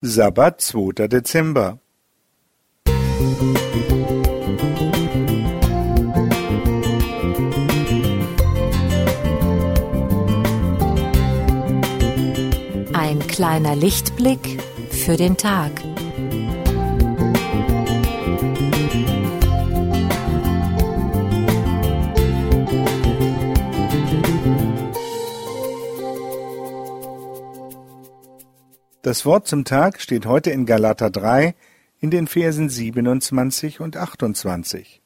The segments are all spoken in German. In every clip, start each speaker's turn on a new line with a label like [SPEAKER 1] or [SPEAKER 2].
[SPEAKER 1] Sabbat, 2. Dezember.
[SPEAKER 2] Ein kleiner Lichtblick für den Tag.
[SPEAKER 1] Das Wort zum Tag steht heute in Galater 3 in den Versen 27 und 28.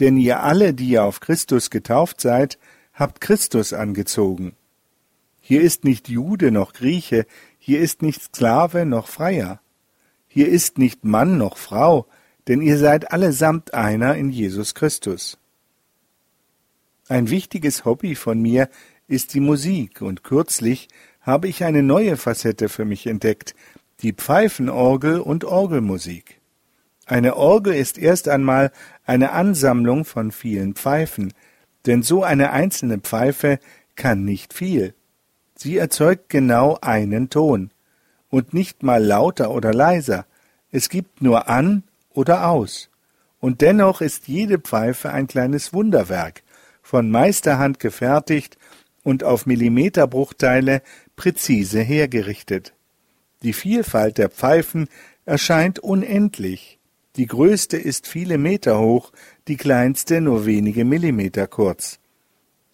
[SPEAKER 1] Denn ihr alle, die ihr auf Christus getauft seid, habt Christus angezogen. Hier ist nicht Jude noch Grieche, hier ist nicht Sklave noch Freier. Hier ist nicht Mann noch Frau, denn ihr seid allesamt einer in Jesus Christus. Ein wichtiges Hobby von mir ist die Musik, und kürzlich habe ich eine neue Facette für mich entdeckt, die Pfeifenorgel und Orgelmusik. Eine Orgel ist erst einmal eine Ansammlung von vielen Pfeifen, denn so eine einzelne Pfeife kann nicht viel. Sie erzeugt genau einen Ton, und nicht mal lauter oder leiser, es gibt nur an oder aus. Und dennoch ist jede Pfeife ein kleines Wunderwerk, von Meisterhand gefertigt und auf Millimeterbruchteile präzise hergerichtet. Die Vielfalt der Pfeifen erscheint unendlich. Die größte ist viele Meter hoch, die kleinste nur wenige Millimeter kurz.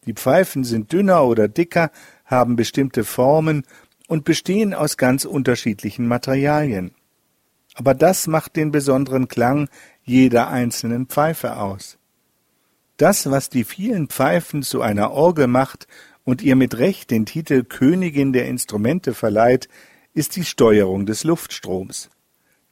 [SPEAKER 1] Die Pfeifen sind dünner oder dicker, haben bestimmte Formen und bestehen aus ganz unterschiedlichen Materialien. Aber das macht den besonderen Klang jeder einzelnen Pfeife aus. Das, was die vielen Pfeifen zu einer Orgel macht und ihr mit Recht den Titel Königin der Instrumente verleiht, ist die Steuerung des Luftstroms.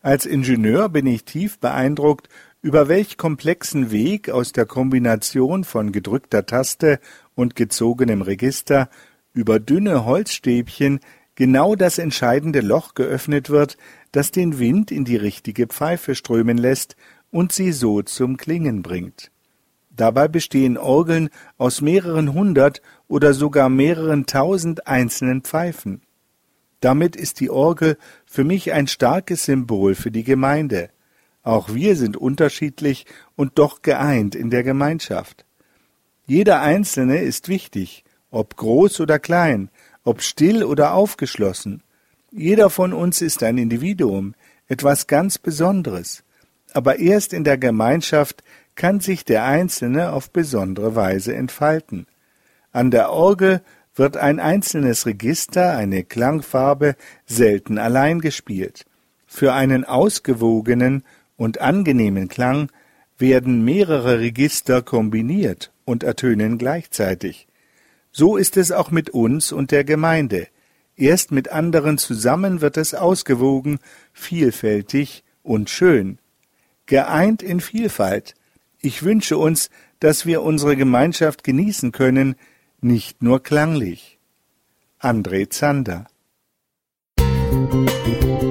[SPEAKER 1] Als Ingenieur bin ich tief beeindruckt, über welch komplexen Weg aus der Kombination von gedrückter Taste und gezogenem Register über dünne Holzstäbchen genau das entscheidende Loch geöffnet wird, das den Wind in die richtige Pfeife strömen lässt und sie so zum Klingen bringt. Dabei bestehen Orgeln aus mehreren hundert oder sogar mehreren tausend einzelnen Pfeifen. Damit ist die Orgel für mich ein starkes Symbol für die Gemeinde. Auch wir sind unterschiedlich und doch geeint in der Gemeinschaft. Jeder Einzelne ist wichtig, ob groß oder klein, ob still oder aufgeschlossen. Jeder von uns ist ein Individuum, etwas ganz Besonderes. Aber erst in der Gemeinschaft kann sich der Einzelne auf besondere Weise entfalten. An der Orgel wird ein einzelnes Register, eine Klangfarbe selten allein gespielt. Für einen ausgewogenen und angenehmen Klang werden mehrere Register kombiniert und ertönen gleichzeitig. So ist es auch mit uns und der Gemeinde. Erst mit anderen zusammen wird es ausgewogen, vielfältig und schön. Geeint in Vielfalt, ich wünsche uns, dass wir unsere Gemeinschaft genießen können, nicht nur klanglich. André Zander Musik